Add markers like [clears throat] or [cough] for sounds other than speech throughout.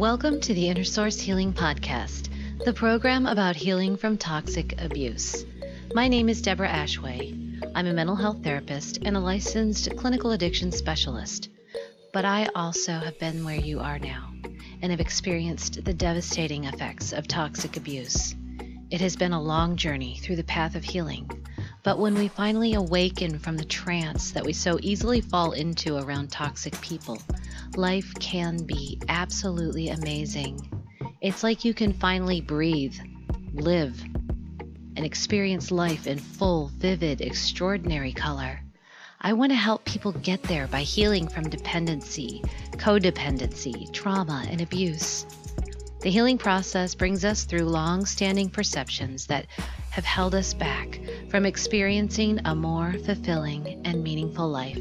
Welcome to the Inner Source Healing Podcast, the program about healing from toxic abuse. My name is Deborah Ashway. I'm a mental health therapist and a licensed clinical addiction specialist. But I also have been where you are now and have experienced the devastating effects of toxic abuse. It has been a long journey through the path of healing but when we finally awaken from the trance that we so easily fall into around toxic people, life can be absolutely amazing. It's like you can finally breathe, live, and experience life in full, vivid, extraordinary color. I want to help people get there by healing from dependency, codependency, trauma, and abuse. The healing process brings us through long standing perceptions that have held us back from experiencing a more fulfilling and meaningful life.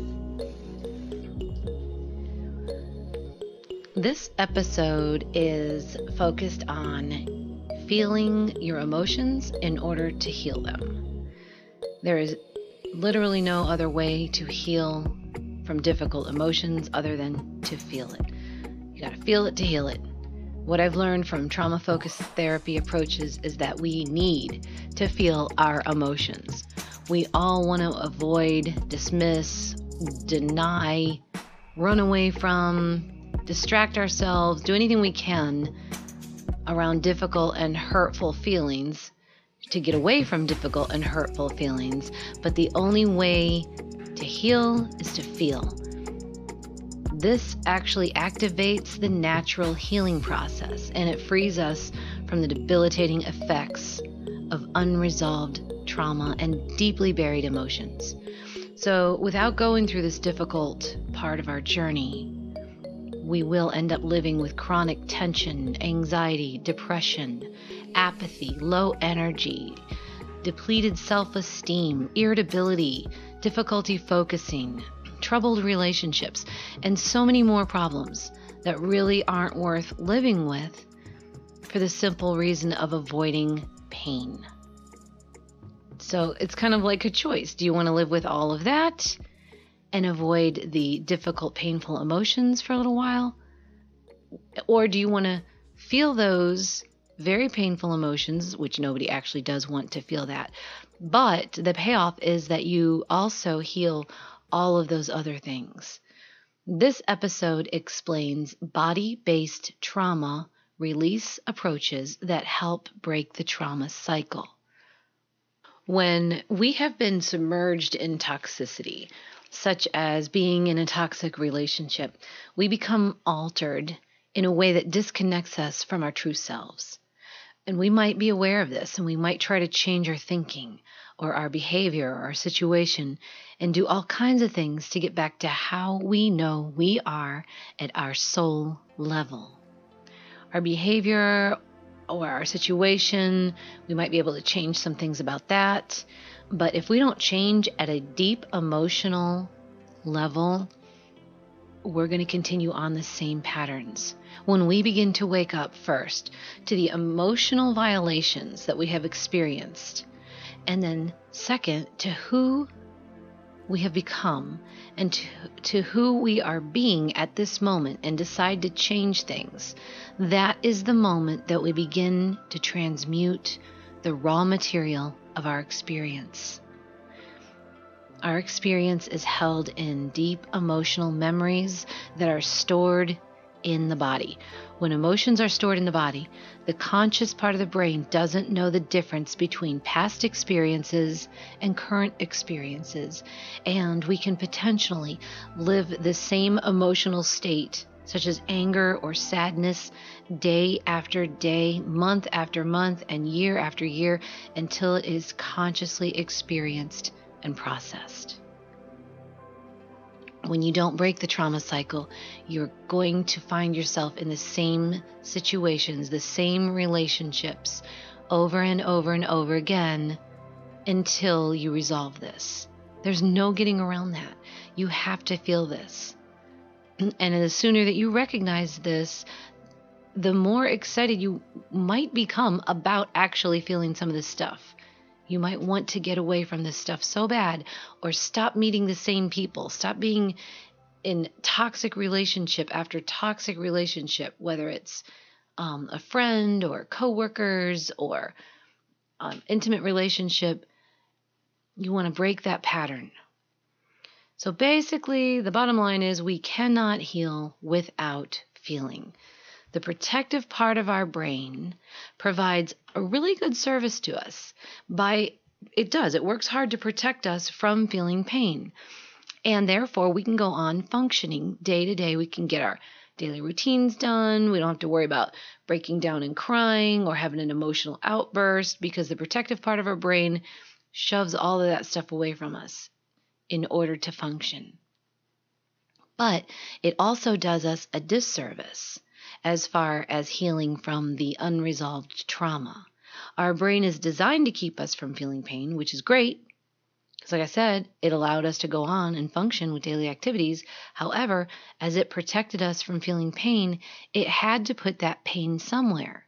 This episode is focused on feeling your emotions in order to heal them. There is literally no other way to heal from difficult emotions other than to feel it. You got to feel it to heal it. What I've learned from trauma focused therapy approaches is that we need to feel our emotions. We all want to avoid, dismiss, deny, run away from, distract ourselves, do anything we can around difficult and hurtful feelings to get away from difficult and hurtful feelings. But the only way to heal is to feel. This actually activates the natural healing process and it frees us from the debilitating effects of unresolved trauma and deeply buried emotions. So, without going through this difficult part of our journey, we will end up living with chronic tension, anxiety, depression, apathy, low energy, depleted self esteem, irritability, difficulty focusing, troubled relationships, and so many more problems that really aren't worth living with for the simple reason of avoiding pain. So it's kind of like a choice. Do you want to live with all of that and avoid the difficult, painful emotions for a little while? Or do you want to feel those very painful emotions, which nobody actually does want to feel that? But the payoff is that you also heal all of those other things. This episode explains body based trauma release approaches that help break the trauma cycle. When we have been submerged in toxicity, such as being in a toxic relationship, we become altered in a way that disconnects us from our true selves. And we might be aware of this and we might try to change our thinking or our behavior or our situation and do all kinds of things to get back to how we know we are at our soul level. Our behavior or our situation, we might be able to change some things about that. But if we don't change at a deep emotional level, we're going to continue on the same patterns. When we begin to wake up first to the emotional violations that we have experienced, and then second to who we have become and to, to who we are being at this moment and decide to change things, that is the moment that we begin to transmute the raw material of our experience. Our experience is held in deep emotional memories that are stored in the body. When emotions are stored in the body, the conscious part of the brain doesn't know the difference between past experiences and current experiences, and we can potentially live the same emotional state, such as anger or sadness, day after day, month after month, and year after year until it is consciously experienced and processed. when you don't break the trauma cycle, you're going to find yourself in the same situations, the same relationships over and over and over again until you resolve this. There's no getting around that. You have to feel this. And the sooner that you recognize this, the more excited you might become about actually feeling some of this stuff. You might want to get away from this stuff so bad or stop meeting the same people, stop being in toxic relationship after toxic relationship, whether it's um, a friend or coworkers or um, intimate relationship. You want to break that pattern. So basically, the bottom line is we cannot heal without feeling. The protective part of our brain provides a really good service to us by it does. It works hard to protect us from feeling pain. And therefore, we can go on functioning day to day. We can get our daily routines done. We don't have to worry about breaking down and crying or having an emotional outburst because the protective part of our brain shoves all of that stuff away from us in order to function. But it also does us a disservice as far as healing from the unresolved trauma. Our brain is designed to keep us from feeling pain, which is great. Because, like I said, it allowed us to go on and function with daily activities. However, as it protected us from feeling pain, it had to put that pain somewhere.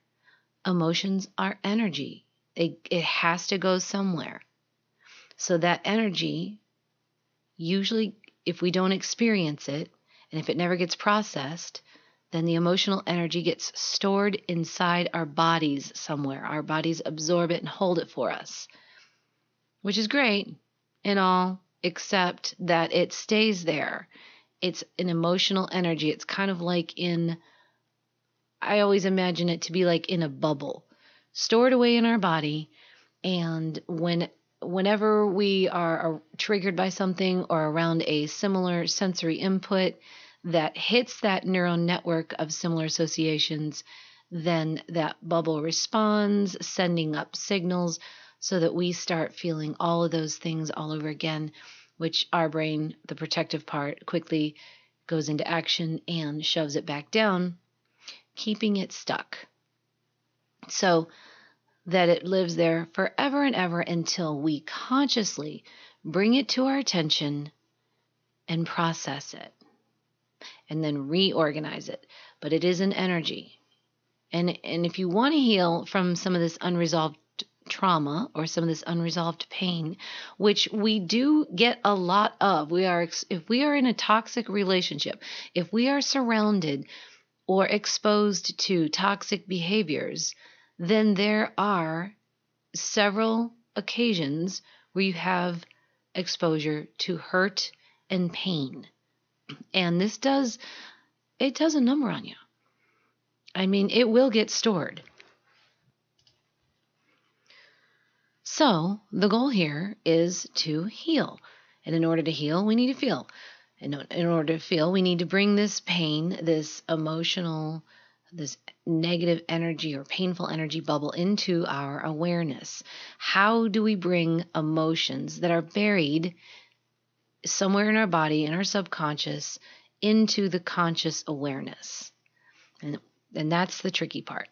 Emotions are energy, it, it has to go somewhere. So, that energy, usually, if we don't experience it, and if it never gets processed, then the emotional energy gets stored inside our bodies somewhere. Our bodies absorb it and hold it for us, which is great and all, except that it stays there. It's an emotional energy. It's kind of like in, I always imagine it to be like in a bubble, stored away in our body. And when whenever we are triggered by something or around a similar sensory input, that hits that neural network of similar associations, then that bubble responds, sending up signals so that we start feeling all of those things all over again, which our brain, the protective part, quickly goes into action and shoves it back down, keeping it stuck. So that it lives there forever and ever until we consciously bring it to our attention and process it and then reorganize it. But it is an energy. And, and if you want to heal from some of this unresolved trauma or some of this unresolved pain, which we do get a lot of, we are if we are in a toxic relationship, if we are surrounded or exposed to toxic behaviors, then there are several occasions where you have exposure to hurt and pain. And this does, it does a number on you. I mean, it will get stored. So, the goal here is to heal. And in order to heal, we need to feel. And in order to feel, we need to bring this pain, this emotional, this negative energy or painful energy bubble into our awareness. How do we bring emotions that are buried somewhere in our body, in our subconscious, into the conscious awareness. And, and that's the tricky part.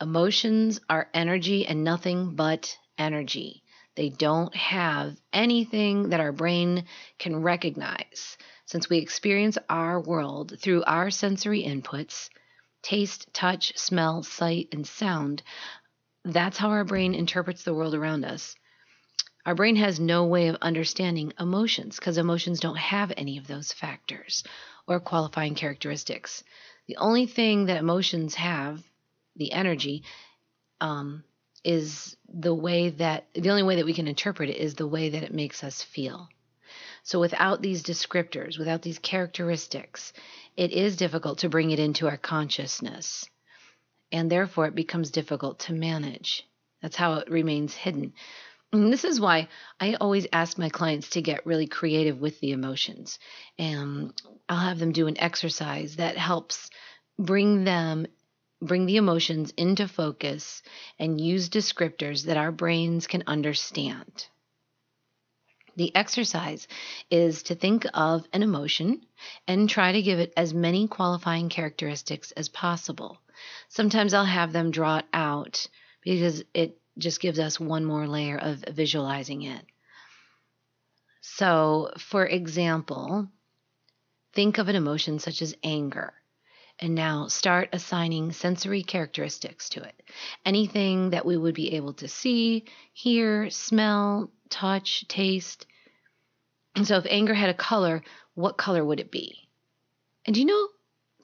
Emotions are energy and nothing but energy. They don't have anything that our brain can recognize. Since we experience our world through our sensory inputs taste, touch, smell, sight, and sound that's how our brain interprets the world around us. Our brain has no way of understanding emotions because emotions don't have any of those factors or qualifying characteristics. The only thing that emotions have, the energy, um, is the way that the only way that we can interpret it is the way that it makes us feel. So without these descriptors, without these characteristics, it is difficult to bring it into our consciousness. And therefore it becomes difficult to manage. That's how it remains hidden. And this is why I always ask my clients to get really creative with the emotions. And I'll have them do an exercise that helps bring them bring the emotions into focus and use descriptors that our brains can understand. The exercise is to think of an emotion and try to give it as many qualifying characteristics as possible. Sometimes I'll have them draw it out because it just gives us one more layer of visualizing it. So, for example, think of an emotion such as anger. And now start assigning sensory characteristics to it. Anything that we would be able to see, hear, smell, touch, taste. And so if anger had a color, what color would it be? And you know,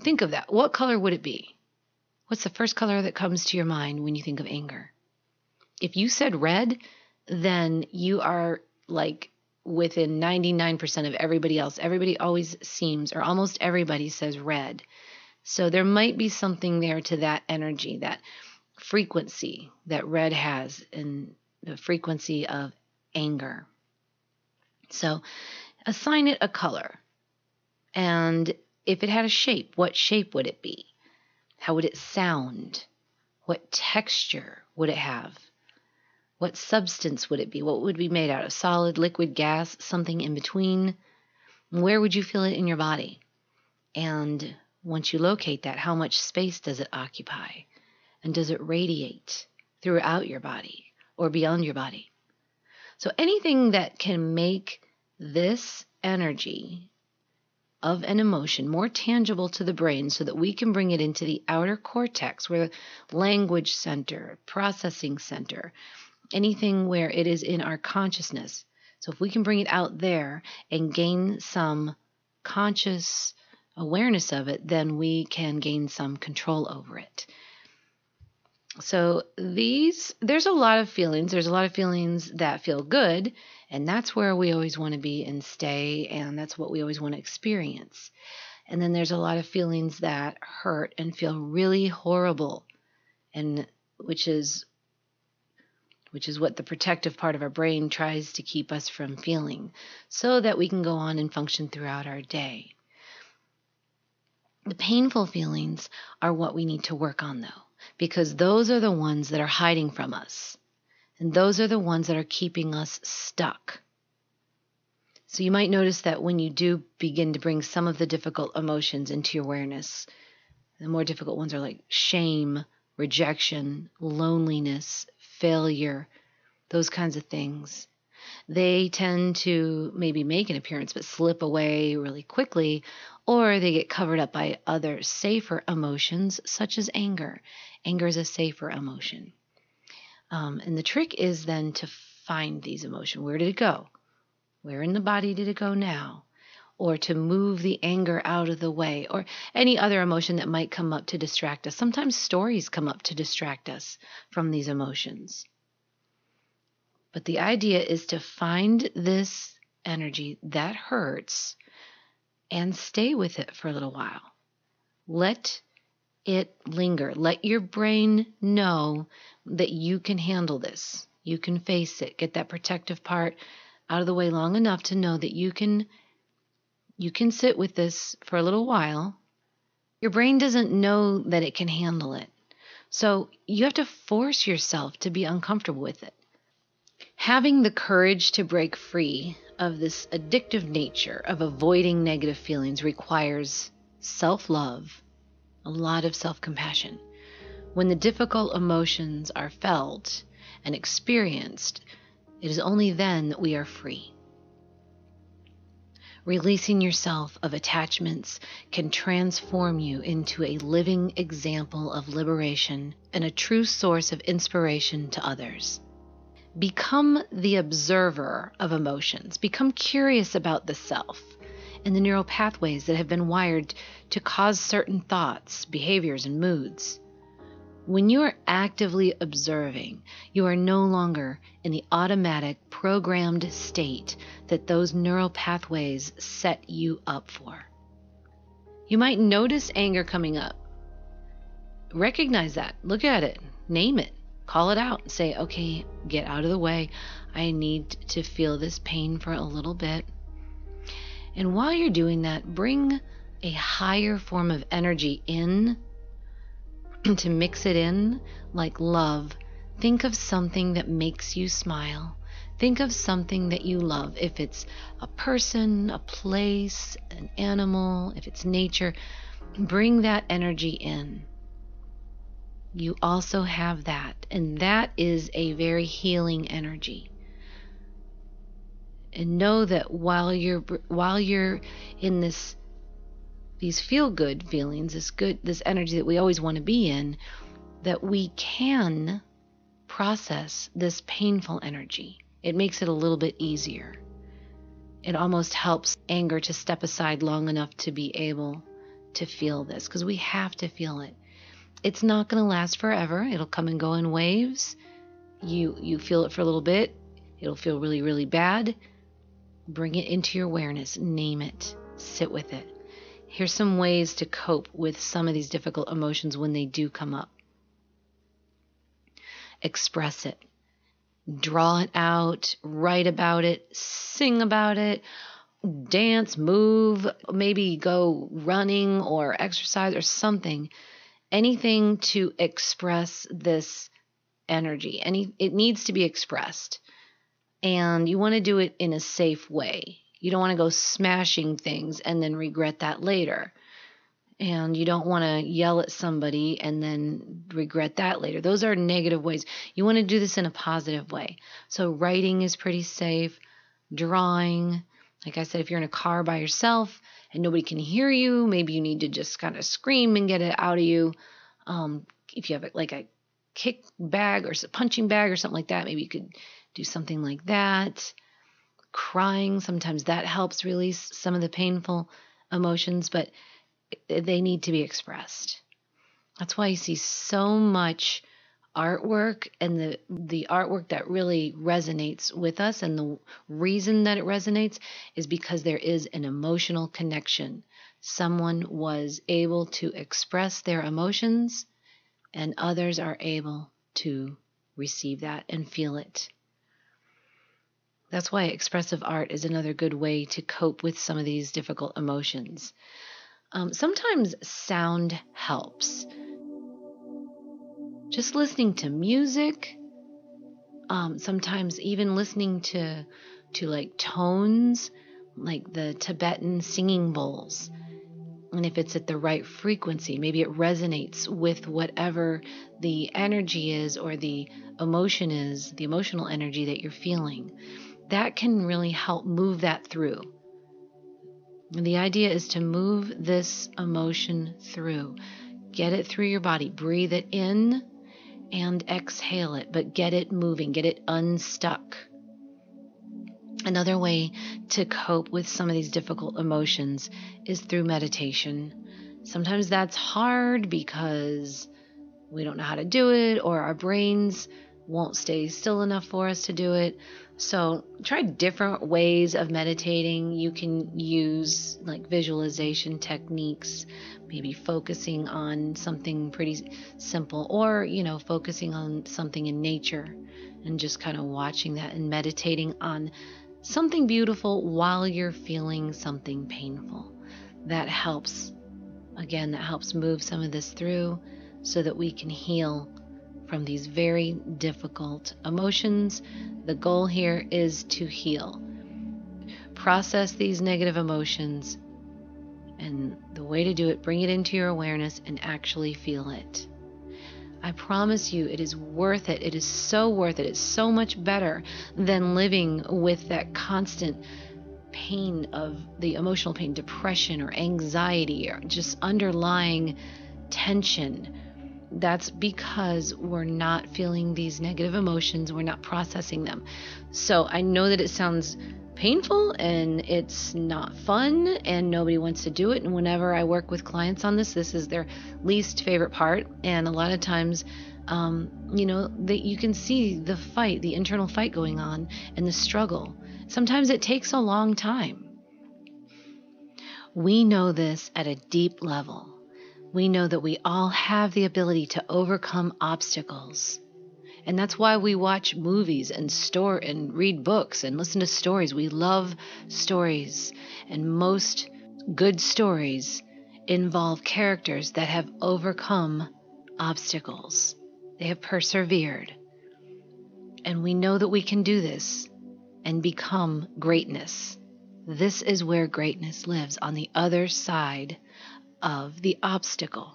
think of that. What color would it be? What's the first color that comes to your mind when you think of anger? If you said red, then you are like within 99% of everybody else. Everybody always seems, or almost everybody says red. So there might be something there to that energy, that frequency that red has, and the frequency of anger. So assign it a color. And if it had a shape, what shape would it be? How would it sound? What texture would it have? What substance would it be? What would be made out of? Solid, liquid, gas, something in between? Where would you feel it in your body? And once you locate that, how much space does it occupy? And does it radiate throughout your body or beyond your body? So anything that can make this energy of an emotion more tangible to the brain so that we can bring it into the outer cortex where the language center, processing center, anything where it is in our consciousness. So if we can bring it out there and gain some conscious awareness of it, then we can gain some control over it. So these there's a lot of feelings. There's a lot of feelings that feel good, and that's where we always want to be and stay, and that's what we always want to experience. And then there's a lot of feelings that hurt and feel really horrible, and which is which is what the protective part of our brain tries to keep us from feeling, so that we can go on and function throughout our day. The painful feelings are what we need to work on, though because those are the ones that are hiding from us. And those are the ones that are keeping us stuck. So you might notice that when you do begin to bring some of the difficult emotions into your awareness, the more difficult ones are like shame, rejection, loneliness, failure, those kinds of things. They tend to maybe make an appearance but slip away really quickly, or they get covered up by other safer emotions such as anger. Anger is a safer emotion. Um, and the trick is then to find these emotions. Where did it go? Where in the body did it go now? Or to move the anger out of the way, or any other emotion that might come up to distract us. Sometimes stories come up to distract us from these emotions. But the idea is to find this energy that hurts and stay with it for a little while. Let it linger. Let your brain know that you can handle this. You can face it. Get that protective part out of the way long enough to know that you can you can sit with this for a little while. Your brain doesn't know that it can handle it. So you have to force yourself to be uncomfortable with it. Having the courage to break free of this addictive nature of avoiding negative feelings requires self love, a lot of self compassion. When the difficult emotions are felt and experienced, it is only then that we are free. Releasing yourself of attachments can transform you into a living example of liberation and a true source of inspiration to others. Become the observer of emotions. Become curious about the self and the neural pathways that have been wired to cause certain thoughts, behaviors, and moods. When you are actively observing, you are no longer in the automatic programmed state that those neural pathways set you up for. You might notice anger coming up. Recognize that. Look at it. Name it. Call it out. And say, okay, get out of the way. I need to feel this pain for a little bit. And while you're doing that, bring a higher form of energy in [clears throat] to mix it in, like love. Think of something that makes you smile. Think of something that you love. If it's a person, a place, an animal, if it's nature, bring that energy in. You also have that, and that is a very healing energy. And know that while you're while you're in this these feel good feelings, this good this energy that we always want to be in, that we can process this painful energy. It makes it a little bit easier. It almost helps anger to step aside long enough to be able to feel this because we have to feel it. It's not going to last forever. It'll come and go in waves. You you feel it for a little bit. It'll feel really really bad. Bring it into your awareness. Name it. Sit with it. Here's some ways to cope with some of these difficult emotions when they do come up express it, draw it out, write about it, sing about it, dance, move, maybe go running or exercise or something. Anything to express this energy. Any it needs to be expressed. And you want to do it in a safe way. You don't want to go smashing things and then regret that later and you don't want to yell at somebody and then regret that later. Those are negative ways. You want to do this in a positive way. So, writing is pretty safe, drawing. Like I said, if you're in a car by yourself and nobody can hear you, maybe you need to just kind of scream and get it out of you. Um, if you have like a kick bag or a punching bag or something like that, maybe you could do something like that. Crying, sometimes that helps release some of the painful emotions, but they need to be expressed. That's why you see so much artwork and the the artwork that really resonates with us and the reason that it resonates is because there is an emotional connection. Someone was able to express their emotions and others are able to receive that and feel it. That's why expressive art is another good way to cope with some of these difficult emotions. Um, sometimes sound helps. Just listening to music, um, sometimes even listening to to like tones, like the Tibetan singing bowls. And if it's at the right frequency, maybe it resonates with whatever the energy is or the emotion is, the emotional energy that you're feeling. That can really help move that through. The idea is to move this emotion through. Get it through your body. Breathe it in and exhale it, but get it moving, get it unstuck. Another way to cope with some of these difficult emotions is through meditation. Sometimes that's hard because we don't know how to do it, or our brains won't stay still enough for us to do it. So try different ways of meditating. You can use like visualization techniques, maybe focusing on something pretty simple, or, you know, focusing on something in nature and just kind of watching that and meditating on something beautiful while you're feeling something painful. That helps. Again, that helps move some of this through so that we can heal from these very difficult emotions. The goal here is to heal. Process these negative emotions, and the way to do it, bring it into your awareness and actually feel it. I promise you, it is worth it. It is so worth it. It's so much better than living with that constant pain of the emotional pain, depression, or anxiety, or just underlying tension that's because we're not feeling these negative emotions, we're not processing them. So I know that it sounds painful and it's not fun and nobody wants to do it. And whenever I work with clients on this, this is their least favorite part. And a lot of times, um, you know, that you can see the fight, the internal fight going on and the struggle. Sometimes it takes a long time. We know this at a deep level we know that we all have the ability to overcome obstacles. And that's why we watch movies and store and read books and listen to stories. We love stories. And most good stories involve characters that have overcome obstacles. They have persevered. And we know that we can do this and become greatness. This is where greatness lives on the other side of the obstacle.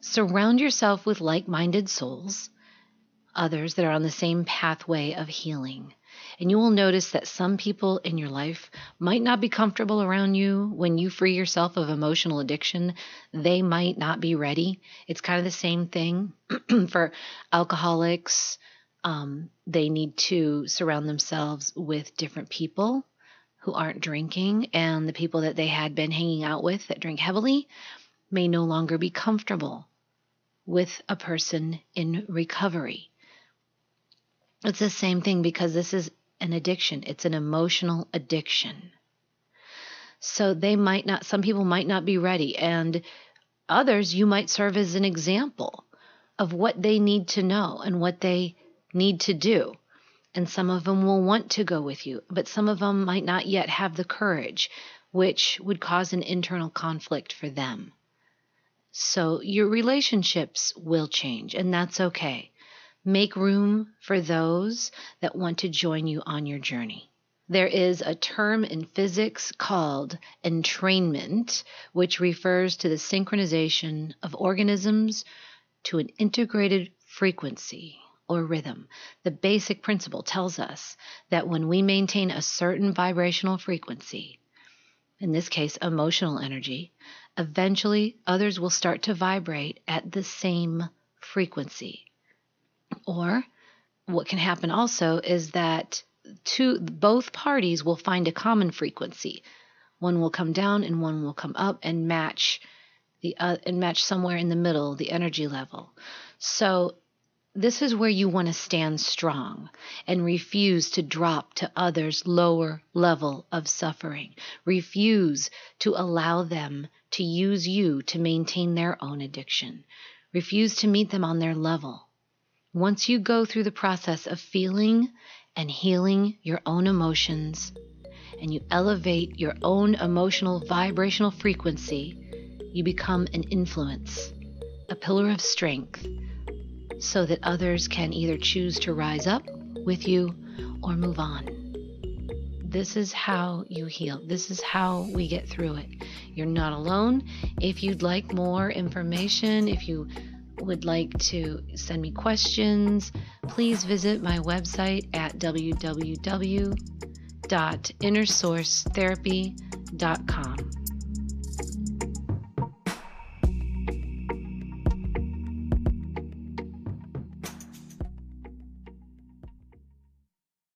Surround yourself with like minded souls, others that are on the same pathway of healing. And you will notice that some people in your life might not be comfortable around you when you free yourself of emotional addiction. They might not be ready. It's kind of the same thing [clears throat] for alcoholics. Um, they need to surround themselves with different people who aren't drinking, and the people that they had been hanging out with that drink heavily may no longer be comfortable with a person in recovery. It's the same thing because this is an addiction, it's an emotional addiction. So they might not, some people might not be ready, and others you might serve as an example of what they need to know and what they need to do. And some of them will want to go with you, but some of them might not yet have the courage, which would cause an internal conflict for them. So your relationships will change, and that's okay. Make room for those that want to join you on your journey. There is a term in physics called entrainment, which refers to the synchronization of organisms to an integrated frequency or rhythm. The basic principle tells us that when we maintain a certain vibrational frequency, in this case, emotional energy, eventually others will start to vibrate at the same frequency. Or what can happen also is that two both parties will find a common frequency. One will come down and one will come up and match the uh, and match somewhere in the middle the energy level. So this is where you want to stand strong and refuse to drop to others' lower level of suffering. Refuse to allow them to use you to maintain their own addiction. Refuse to meet them on their level. Once you go through the process of feeling and healing your own emotions, and you elevate your own emotional vibrational frequency, you become an influence, a pillar of strength, so that others can either choose to rise up with you or move on. This is how you heal. This is how we get through it. You're not alone. If you'd like more information, if you would like to send me questions, please visit my website at www.innersourcetherapy.com.